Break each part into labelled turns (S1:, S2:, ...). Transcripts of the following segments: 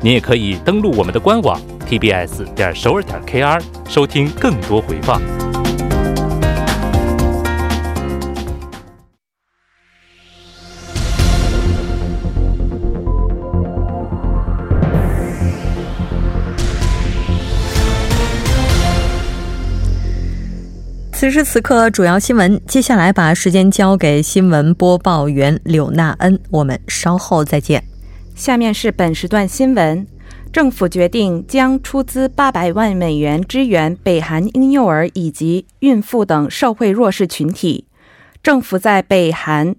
S1: 您也可以登录我们的官网 tbs 点首尔点 kr 收听更多回放。
S2: 此时此刻，主要新闻。接下来把时间交给新闻播报员柳娜恩，我们稍后再见。
S3: 下面是本时段新闻：政府决定将出资八百万美元支援北韩婴幼儿以及孕妇等社会弱势群体。政府在北韩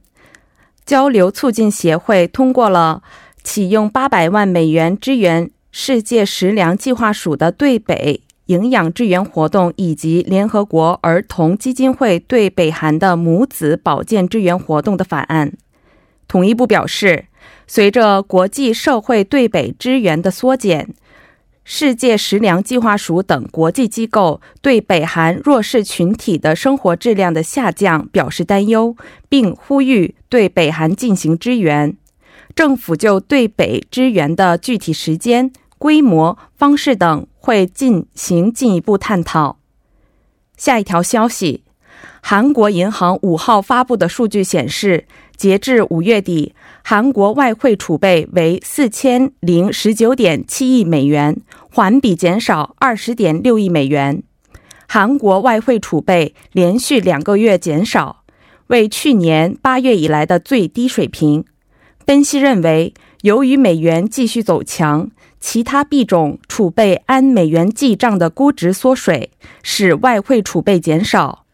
S3: 交流促进协会通过了启用八百万美元支援世界食粮计划署的对北营养支援活动，以及联合国儿童基金会对北韩的母子保健支援活动的法案。统一部表示。随着国际社会对北支援的缩减，世界食粮计划署等国际机构对北韩弱势群体的生活质量的下降表示担忧，并呼吁对北韩进行支援。政府就对北支援的具体时间、规模、方式等会进行进一步探讨。下一条消息，韩国银行五号发布的数据显示。截至五月底，韩国外汇储备为四千零十九点七亿美元，环比减少二十点六亿美元。韩国外汇储备连续两个月减少，为去年八月以来的最低水平。分析认为，由于美元继续走强，其他币种储备按美元记账的估值缩水，使外汇储备减少。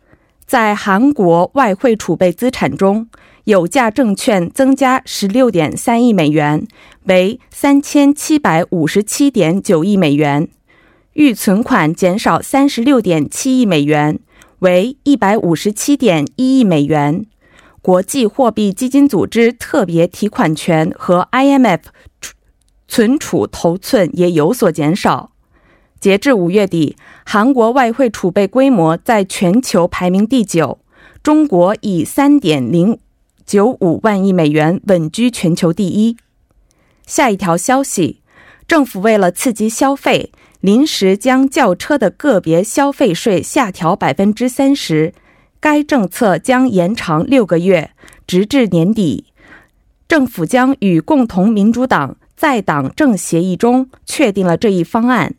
S3: 在韩国外汇储备资产中，有价证券增加十六点三亿美元，为三千七百五十七点九亿美元；预存款减少三十六点七亿美元，为一百五十七点一亿美元。国际货币基金组织特别提款权和 IMF 存储头寸也有所减少。截至五月底，韩国外汇储备规模在全球排名第九，中国以三点零。九五万亿美元稳居全球第一。下一条消息，政府为了刺激消费，临时将轿车的个别消费税下调百分之三十。该政策将延长六个月，直至年底。政府将与共同民主党在党政协议中确定了这一方案。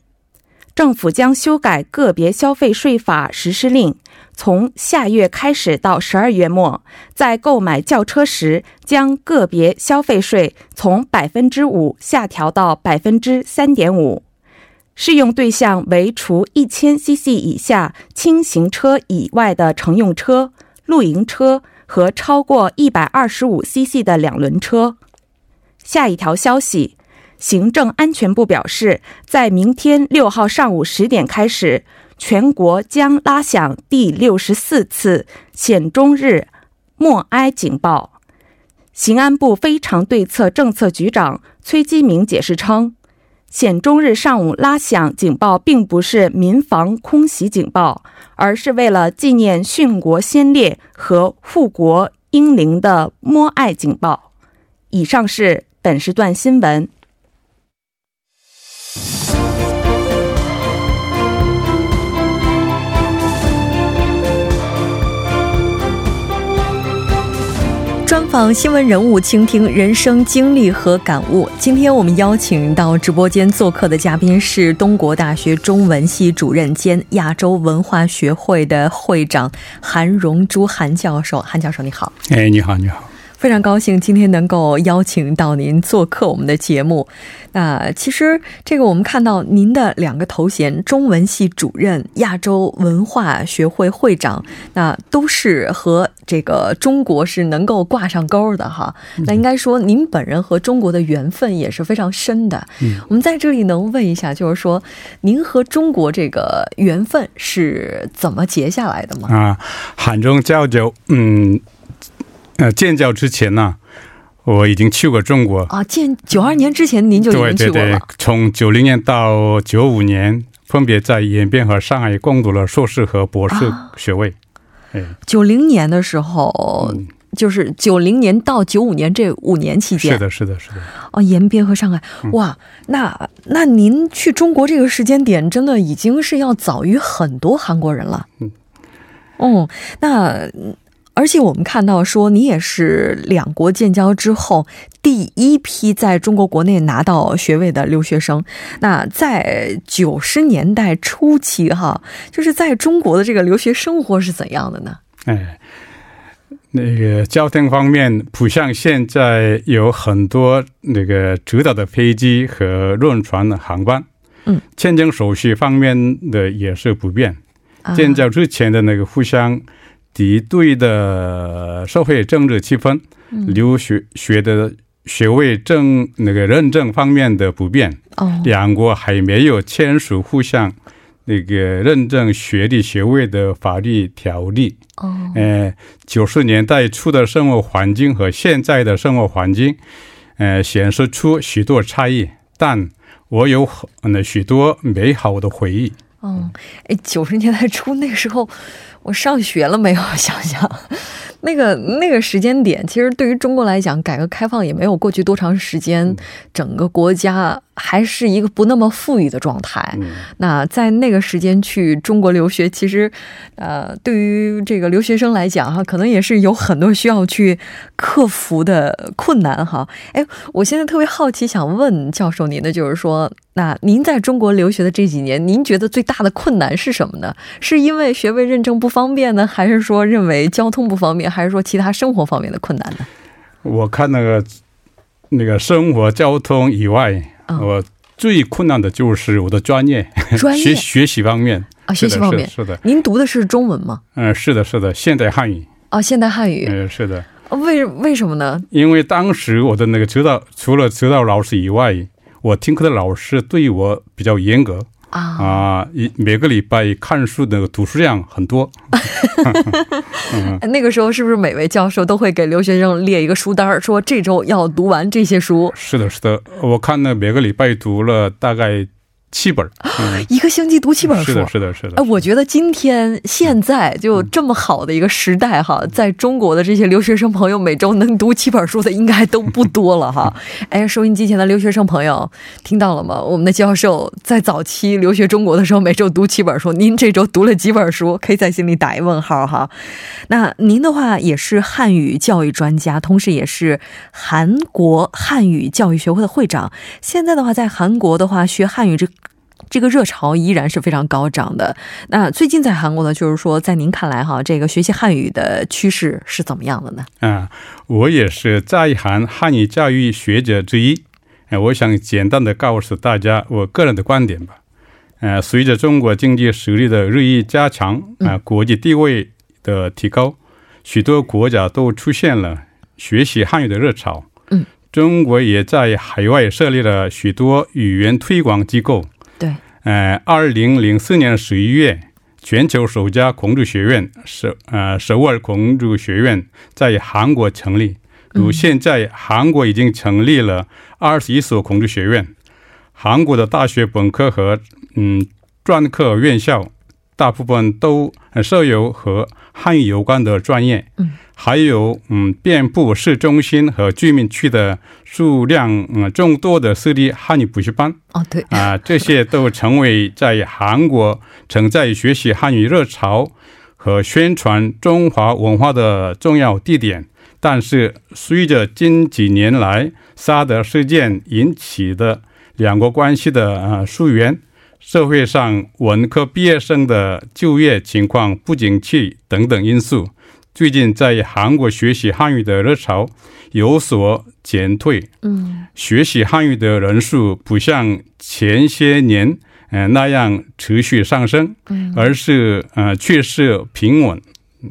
S3: 政府将修改个别消费税法实施令，从下月开始到十二月末，在购买轿车时，将个别消费税从百分之五下调到百分之三点五，适用对象为除一千 CC 以下轻型车以外的乘用车、露营车和超过一百二十五 CC 的两轮车。下一条消息。行政安全部表示，在明天六号上午十点开始，全国将拉响第六十四次显中日默哀警报。行安部非常对策政策局长崔基明解释称，显中日上午拉响警报并不是民防空袭警报，而是为了纪念殉国先烈和护国英灵的默哀警报。以上是本时段新闻。
S2: 访新闻人物，倾听人生经历和感悟。今天我们邀请到直播间做客的嘉宾是东国大学中文系主任兼亚洲文化学会的会长韩荣珠韩教授。韩教授，你好。
S4: 哎，你好，你好。
S2: 非常高兴今天能够邀请到您做客我们的节目。那其实这个我们看到您的两个头衔：中文系主任、亚洲文化学会会长，那都是和这个中国是能够挂上钩的哈。那应该说您本人和中国的缘分也是非常深的。嗯，我们在这里能问一下，就是说您和中国这个缘分是怎么结下来的吗？
S4: 啊，汉中交流，嗯。呃，建教之前呢，我已经去过中国
S2: 啊。建九二年之前，您就已经去过了。
S4: 从九零年到九五年，分别在延边和上海攻读了硕士和博士学位。
S2: 哎，九零年的时候，就是九零年到九五年这五年期间，
S4: 是的，是的，是的。
S2: 哦，延边和上海，哇，那那您去中国这个时间点，真的已经是要早于很多韩国人了。嗯，哦，那。而且我们看到说，你也是两国建交之后第一批在中国国内拿到学位的留学生。那在九十年代初期，哈，就是在中国的这个留学生活是怎样的呢？哎，
S4: 那个交通方面不像现在有很多那个主导的飞机和轮船的航班。嗯，签证手续方面的也是不便。建交之前的那个互相。敌对的社会政治气氛，留学学的学位证那个认证方面的不便，两国还没有签署互相那个认证学历学位的法律条例。哦，呃，九十年代初的生活环境和现在的生活环境，呃，显示出许多差异。但我有很许多美好的回忆。
S2: 哦，哎，九十年代初那个时候。我上学了没有？想想，那个那个时间点，其实对于中国来讲，改革开放也没有过去多长时间，整个国家。还是一个不那么富裕的状态。那在那个时间去中国留学，其实，呃，对于这个留学生来讲，哈，可能也是有很多需要去克服的困难，哈。哎，我现在特别好奇，想问教授您的，就是说，那您在中国留学的这几年，您觉得最大的困难是什么呢？是因为学位认证不方便呢，还是说认为交通不方便，还是说其他生活方面的困难呢？
S4: 我看那个那个生活交通以外。我最困难的就是我的专业，专业学学习方面
S2: 啊，学习方面
S4: 是的。
S2: 您读的是中文吗？
S4: 嗯，是的，是的，现代汉语
S2: 啊，现代汉语。
S4: 嗯，是的。
S2: 为为什么呢？
S4: 因为当时我的那个指导，除了指导老师以外，我听课的老师对我比较严格。啊一每个礼拜看书的读书量很多。
S2: 那个时候是不是每位教授都会给留学生列一个书单，说这周要读完这些书？
S4: 是的，是的，我看呢，每个礼拜读了大概。七本，
S2: 一个星期读七本书，
S4: 是的，是的，是的。
S2: 哎，我觉得今天现在就这么好的一个时代哈，在中国的这些留学生朋友每周能读七本书的应该都不多了哈。哎，收音机前的留学生朋友听到了吗？我们的教授在早期留学中国的时候，每周读七本书。您这周读了几本书？可以在心里打一问号哈。那您的话也是汉语教育专家，同时也是韩国汉语教育学会的会长。现在的话，在韩国的话，学汉语这。这个热潮依然是非常高涨的。那最近在韩国呢，就是说，在您看来哈，这个学习汉语的趋势是怎么样的呢？
S4: 啊，我也是在韩汉语教育学者之一。呃，我想简单的告诉大家我个人的观点吧。呃，随着中国经济实力的日益加强，啊，国际地位的提高，许多国家都出现了学习汉语的热潮。嗯，中国也在海外设立了许多语言推广机构。
S2: 对，
S4: 呃，二零零四年十一月，全球首家孔子学院首呃首尔孔子学院在韩国成立。如现在，韩国已经成立了二十一所孔子学院。韩国的大学本科和嗯专科院校，大部分都设有和汉语有关的专业。嗯。还有，嗯，遍布市中心和居民区的数量嗯众多的私立汉语补习班。
S2: 哦，对，
S4: 啊，这些都成为在韩国承载学习汉语热潮和宣传中华文化的重要地点。但是，随着近几年来萨德事件引起的两国关系的啊疏远，社会上文科毕业生的就业情况不景气等等因素。最近在韩国学习汉语的热潮有所减退，嗯，学习汉语的人数不像前些年呃那样持续上升，嗯，而是呃却是平稳。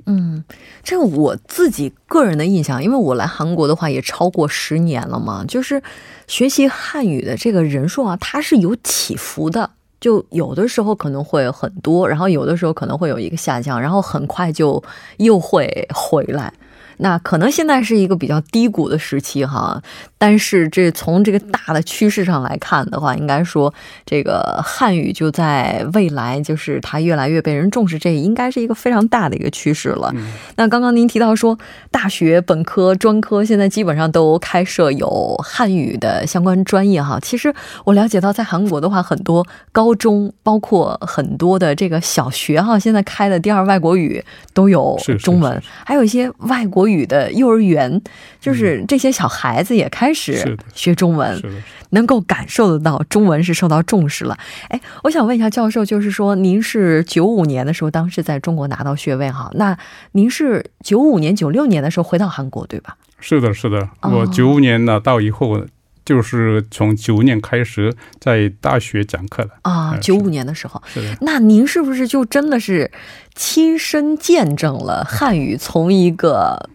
S2: 嗯，这个我自己个人的印象，因为我来韩国的话也超过十年了嘛，就是学习汉语的这个人数啊，它是有起伏的。就有的时候可能会很多，然后有的时候可能会有一个下降，然后很快就又会回来。那可能现在是一个比较低谷的时期哈，但是这从这个大的趋势上来看的话，应该说这个汉语就在未来就是它越来越被人重视，这应该是一个非常大的一个趋势了。那刚刚您提到说，大学本科、专科现在基本上都开设有汉语的相关专业哈。其实我了解到，在韩国的话，很多高中包括很多的这个小学哈，现在开的第二外国语都有中文，还有一些外国。国语的幼儿园，就是这些小孩子也开始学中文，能够感受得到中文是受到重视了。哎，我想问一下教授，就是说您是九五年的时候，当时在中国拿到学位哈，那您是九五年、九六年的时候回到韩国对吧？
S4: 是的，是的，我九五年呢到以后，就是从九五年开始在大学讲课的
S2: 啊。九五年的时候，是的，那您是不是就真的是亲身见证了汉语从一个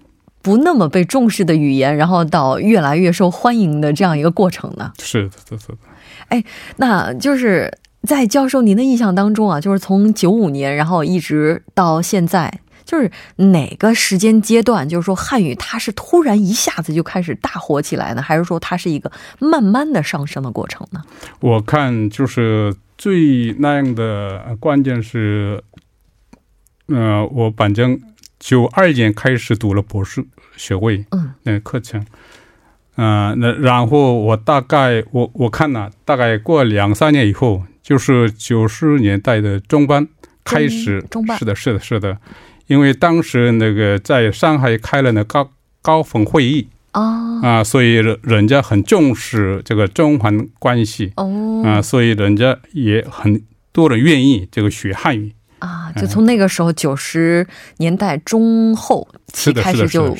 S2: 不那么被重视的语言，然后到越来越受欢迎的这样一个过程呢？
S4: 是的，是的。
S2: 哎，那就是在教授您的印象当中啊，就是从九五年，然后一直到现在，就是哪个时间阶段，就是说汉语它是突然一下子就开始大火起来呢，还是说它是一个慢慢的上升的过程呢？
S4: 我看就是最那样的关键是，呃，我反正。九二年开始读了博士学位，嗯，那课程，嗯，那然后我大概我我看了，大概过两三年以后，就是九十年代的中班开始，
S2: 中班。
S4: 是的，是的，是的，因为当时那个在上海开了那高高峰会议。啊啊，所以人人家很重视这个中韩关系。哦。啊，所以人家也很多人愿意这个学汉语。
S2: 啊，就从那个时候九十年代中后期开始就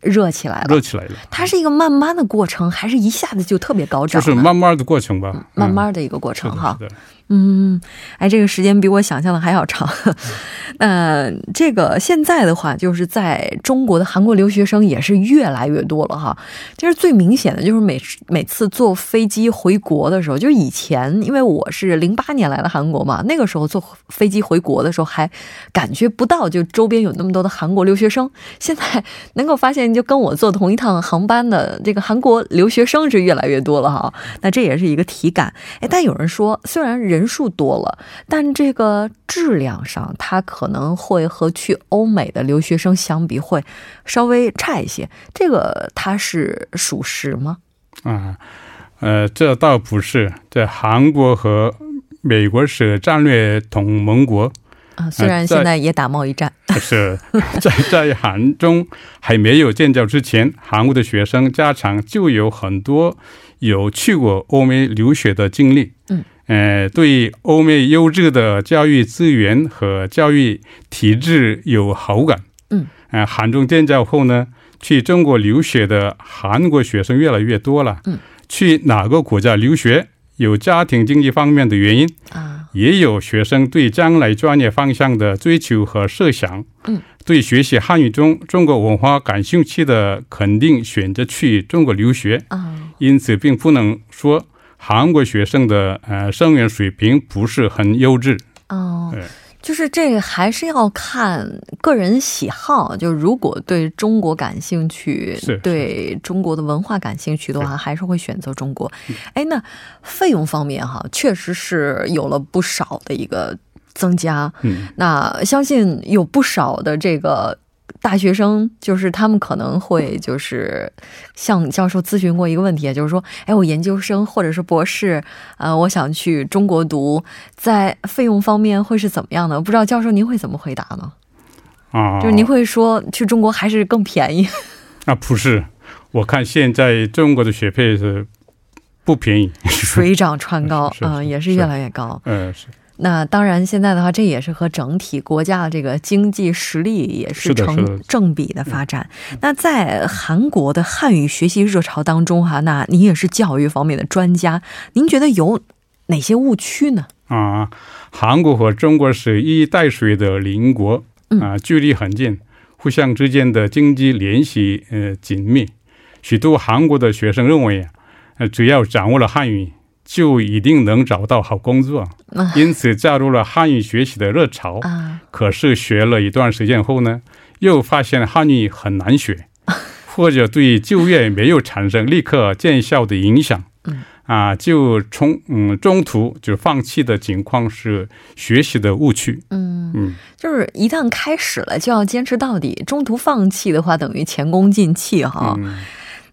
S2: 热起来了，
S4: 热起来了。
S2: 它是一个慢慢的过程，还是一下子就特别高涨？
S4: 就是慢慢的过程吧，
S2: 慢慢的一个过程哈。嗯，哎，这个时间比我想象的还要长。那这个现在的话，就是在中国的韩国留学生也是越来越多了哈。其实最明显的就是每每次坐飞机回国的时候，就是以前因为我是零八年来的韩国嘛，那个时候坐飞机回国的时候还感觉不到就周边有那么多的韩国留学生。现在能够发现，就跟我坐同一趟航班的这个韩国留学生是越来越多了哈。那这也是一个体感。哎，但有人说，虽然人人数多了，但这个质量上，它可能会和去欧美的留学生相比会稍微差一些。这个它是属实吗？
S4: 啊，呃，这倒不是。在韩国和美国是战略同盟国
S2: 啊，虽然现在也打贸易战。
S4: 是在在韩中还没有建交之前，韩国的学生家长就有很多有去过欧美留学的经历。嗯。呃，对欧美优质的教育资源和教育体制有好感。嗯，呃，韩中建交后呢，去中国留学的韩国学生越来越多了。嗯，去哪个国家留学，有家庭经济方面的原因啊，也有学生对将来专业方向的追求和设想。嗯，对学习汉语中中国文化感兴趣的，肯定选择去中国留学。啊，因此并不能说。韩国学生的呃生源水平不是很优质
S2: 哦，就是这个还是要看个人喜好。就如果对中国感兴趣，对中国的文化感兴趣的话，还是会选择中国。哎，那费用方面哈，确实是有了不少的一个增加。嗯，那相信有不少的这个。大学生就是他们可能会就是向教授咨询过一个问题，就是说，哎，我研究生或者是博士，呃，我想去中国读，在费用方面会是怎么样的？不知道教授您会怎么回答呢？啊，就是您会说去中国还是更便宜？
S4: 啊，不是，我看现在中国的学费是不便宜，
S2: 水涨船高，嗯，也是越来越高。
S4: 嗯，是。
S2: 那当然，现在的话，这也是和整体国家的这个经济实力也是成正比的发展。那在韩国的汉语学习热潮当中，哈，那您也是教育方面的专家，您觉得有哪些误区呢？
S4: 啊，韩国和中国是一带水的邻国，啊，距离很近，互相之间的经济联系呃紧密。许多韩国的学生认为，呃，只要掌握了汉语。就一定能找到好工作，因此加入了汉语学习的热潮。可是学了一段时间后呢，又发现汉语很难学，或者对就业没有产生立刻见效的影响。啊，就从嗯中途就放弃的情况是学习的误区。嗯
S2: 嗯，就是一旦开始了就要坚持到底，中途放弃的话等于前功尽弃哈。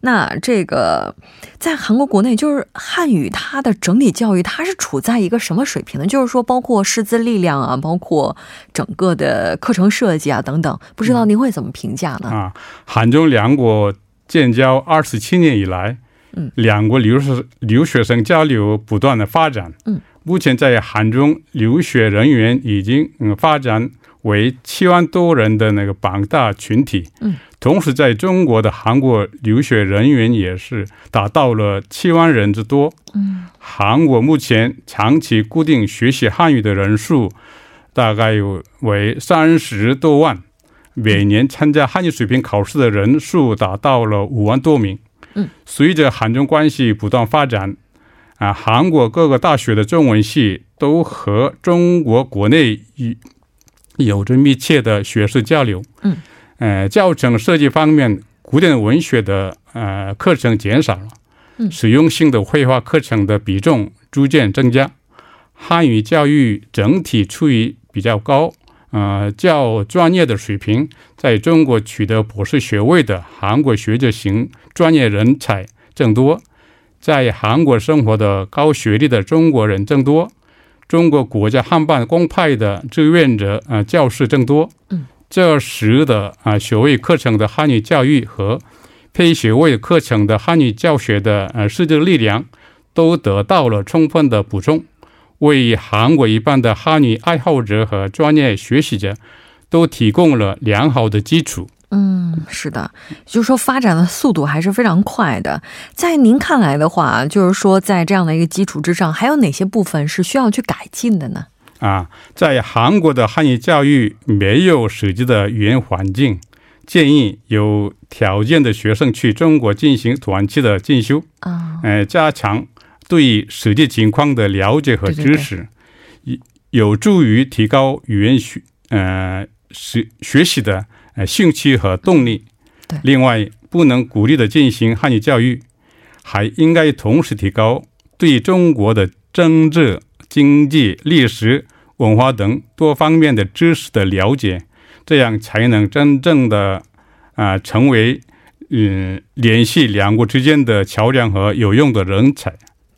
S2: 那这个在韩国国内，就是汉语它的整体教育，它是处在一个什么水平呢？就是说，包括师资力量啊，包括整个的课程设计啊等等，不知道您会怎么评价呢？
S4: 啊，韩中两国建交二十七年以来，嗯，两国留学留学生交流不断的发展，嗯，目前在韩中留学人员已经嗯发展。为七万多人的那个庞大群体，嗯，同时在中国的韩国留学人员也是达到了七万人之多，嗯，韩国目前长期固定学习汉语的人数大概有为三十多万，每年参加汉语水平考试的人数达到了五万多名，嗯，随着韩中关系不断发展，啊，韩国各个大学的中文系都和中国国内与有着密切的学术交流。嗯，呃，教程设计方面，古典文学的呃课程减少了，嗯，实用性的绘画课程的比重逐渐增加。汉语教育整体处于比较高、呃较专业的水平。在中国取得博士学位的韩国学者型专业人才增多，在韩国生活的高学历的中国人增多。中国国家汉办公派的志愿者呃，教师增多，嗯，这使得啊学位课程的汉语教育和非学位课程的汉语教学的呃师资力量都得到了充分的补充，为韩国一般的汉语爱好者和专业学习者都提供了良好的基础。
S2: 嗯，是的，就是说发展的速度还是非常快的。在您看来的话，就是说在这样的一个基础之上，还有哪些部分是需要去改进的呢？
S4: 啊，在韩国的汉语教育没有实际的语言环境，建议有条件的学生去中国进行短期的进修啊，呃，加强对实际情况的了解和知识，有有助于提高语言学呃学学习的。呃，兴趣和动力。对，另外不能鼓励的进行汉语教育，还应该同时提高对中国的政治、经济、历史、文化等多方面的知识的了解，这样才能真正的啊成为嗯联系两国之间的桥梁和有用的人才。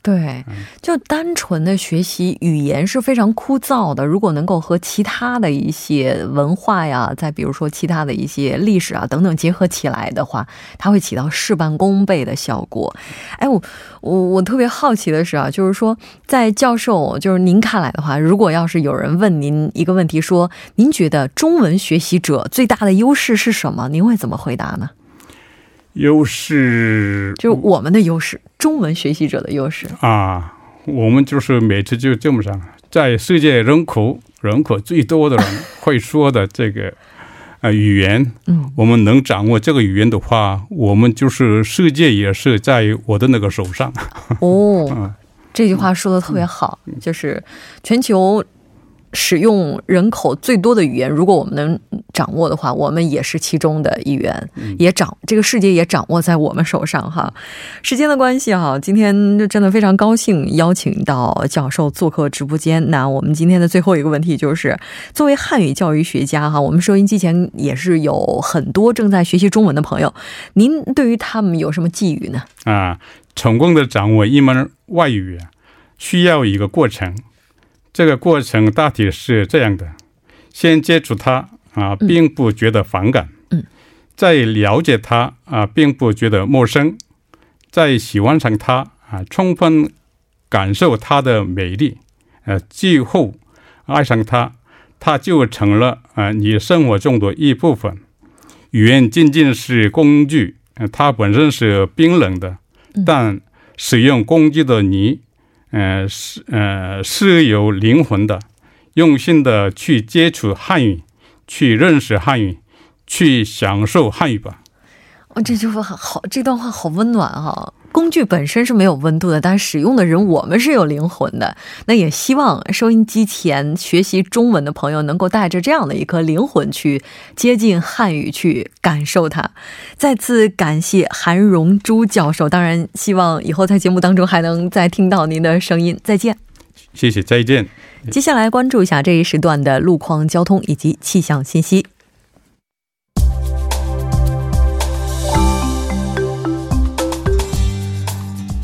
S2: 对，就单纯的学习语言是非常枯燥的。如果能够和其他的一些文化呀，再比如说其他的一些历史啊等等结合起来的话，它会起到事半功倍的效果。哎，我我我特别好奇的是啊，就是说，在教授就是您看来的话，如果要是有人问您一个问题，说您觉得中文学习者最大的优势是什么？您会怎么回答呢？
S4: 优势
S2: 就是我们的优势，中文学习者的优势
S4: 啊。我们就是每次就这么上，在世界人口人口最多的人会说的这个呃语言，嗯，我们能掌握这个语言的话，我们就是世界也是在我的那个手上。
S2: 哦，这句话说的特别好，就是全球。使用人口最多的语言，如果我们能掌握的话，我们也是其中的一员，也掌这个世界也掌握在我们手上哈。时间的关系哈，今天就真的非常高兴邀请到教授做客直播间。那我们今天的最后一个问题就是，作为汉语教育学家哈，我们收音机前也是有很多正在学习中文的朋友，您对于他们有什么寄语呢？
S4: 啊，成功的掌握一门外语需要一个过程。这个过程大体是这样的：先接触它啊，并不觉得反感；嗯，再了解它啊，并不觉得陌生；再喜欢上它啊，充分感受它的美丽。呃，最后爱上它，它就成了啊你生活中的一部分。语言仅仅是工具，它本身是冰冷的，但使用工具的你，呃是呃是有灵魂的，用心的去接触汉语，去认识汉语，去享受汉语吧。
S2: 哦，这句话好，这段话好温暖哈。工具本身是没有温度的，但使用的人我们是有灵魂的。那也希望收音机前学习中文的朋友能够带着这样的一颗灵魂去接近汉语，去感受它。再次感谢韩荣珠教授，当然希望以后在节目当中还能再听到您的声音。再见，
S4: 谢谢，再见。
S2: 接下来关注一下这一时段的路况、交通以及气象信息。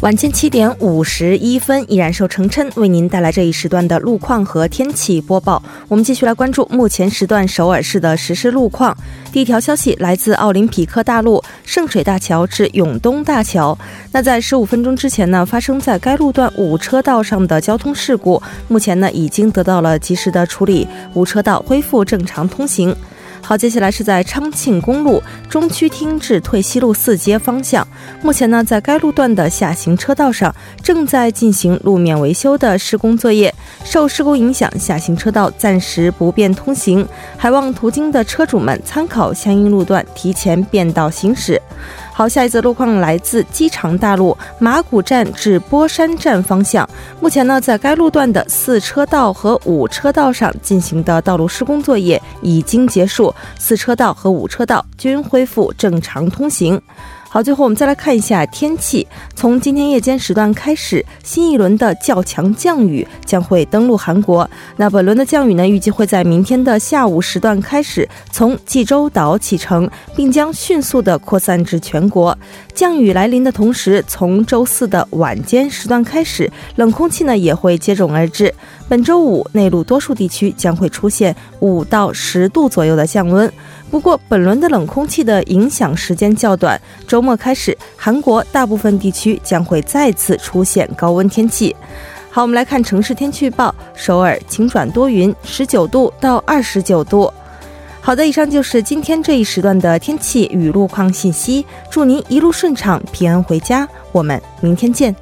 S5: 晚间七点五十一分，依然受程琛为您带来这一时段的路况和天气播报。我们继续来关注目前时段首尔市的实时路况。第一条消息来自奥林匹克大路圣水大桥至永东大桥。那在十五分钟之前呢，发生在该路段五车道上的交通事故，目前呢已经得到了及时的处理，五车道恢复正常通行。好，接下来是在昌庆公路中区厅至退西路四街方向。目前呢，在该路段的下行车道上正在进行路面维修的施工作业，受施工影响，下行车道暂时不便通行，还望途经的车主们参考相应路段，提前变道行驶。好，下一则路况来自机场大路马古站至波山站方向。目前呢，在该路段的四车道和五车道上进行的道路施工作业已经结束，四车道和五车道均恢复正常通行。好，最后我们再来看一下天气。从今天夜间时段开始，新一轮的较强降雨将会登陆韩国。那本轮的降雨呢，预计会在明天的下午时段开始从济州岛启程，并将迅速的扩散至全国。降雨来临的同时，从周四的晚间时段开始，冷空气呢也会接踵而至。本周五，内陆多数地区将会出现五到十度左右的降温。不过，本轮的冷空气的影响时间较短，周末开始，韩国大部分地区将会再次出现高温天气。好，我们来看城市天气预报：首尔晴转多云，十九度到二十九度。好的，以上就是今天这一时段的天气与路况信息。祝您一路顺畅，平安回家。我们明天见。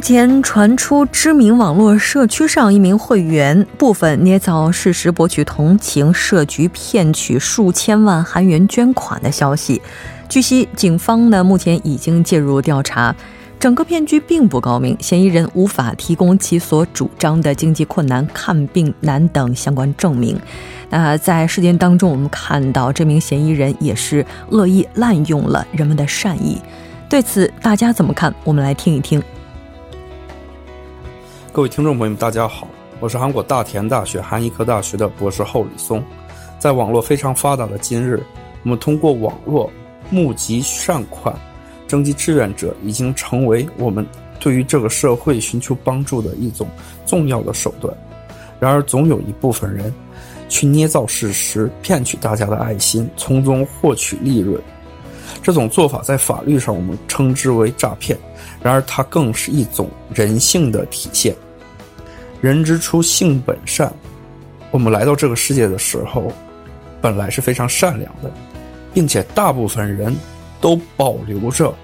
S2: 前传出知名网络社区上一名会员部分捏造事实博取同情，设局骗取数千万韩元捐款的消息。据悉，警方呢目前已经介入调查。整个骗局并不高明，嫌疑人无法提供其所主张的经济困难、看病难等相关证明。那在事件当中，我们看到这名嫌疑人也是恶意滥用了人们的善意。对此，大家怎么看？我们来听一听。
S6: 各位听众朋友们，大家好，我是韩国大田大学韩医科大学的博士后李松。在网络非常发达的今日，我们通过网络募集善款、征集志愿者，已经成为我们对于这个社会寻求帮助的一种重要的手段。然而，总有一部分人去捏造事实，骗取大家的爱心，从中获取利润。这种做法在法律上我们称之为诈骗。然而，它更是一种人性的体现。人之初，性本善。我们来到这个世界的时候，本来是非常善良的，并且大部分人都保留着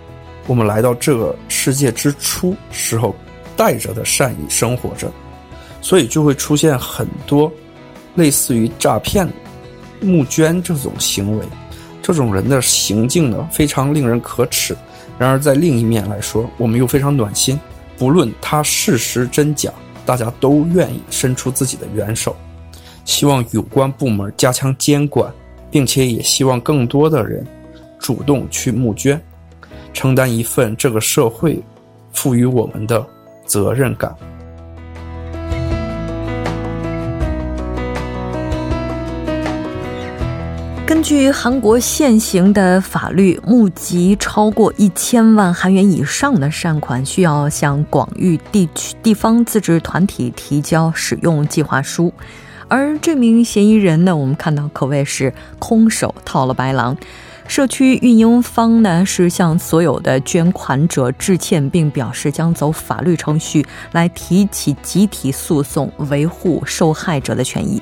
S6: 我们来到这个世界之初时候带着的善意生活着，所以就会出现很多类似于诈骗、募捐这种行为。这种人的行径呢，非常令人可耻。然而，在另一面来说，我们又非常暖心。不论他事实真假，大家都愿意伸出自己的援手，希望有关部门加强监管，并且也希望更多的人主动去募捐，承担一份这个社会赋予我们的责任感。
S2: 据韩国现行的法律，募集超过一千万韩元以上的善款，需要向广域地区地方自治团体提交使用计划书。而这名嫌疑人呢，我们看到可谓是空手套了白狼。社区运营方呢是向所有的捐款者致歉，并表示将走法律程序来提起集体诉讼，维护受害者的权益。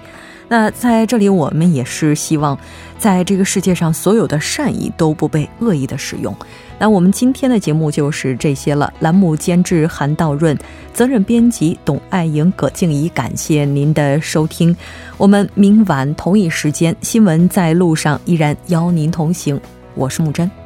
S2: 那在这里，我们也是希望，在这个世界上，所有的善意都不被恶意的使用。那我们今天的节目就是这些了。栏目监制韩道润，责任编辑董爱莹、葛静怡，感谢您的收听。我们明晚同一时间，新闻在路上依然邀您同行。我是木真。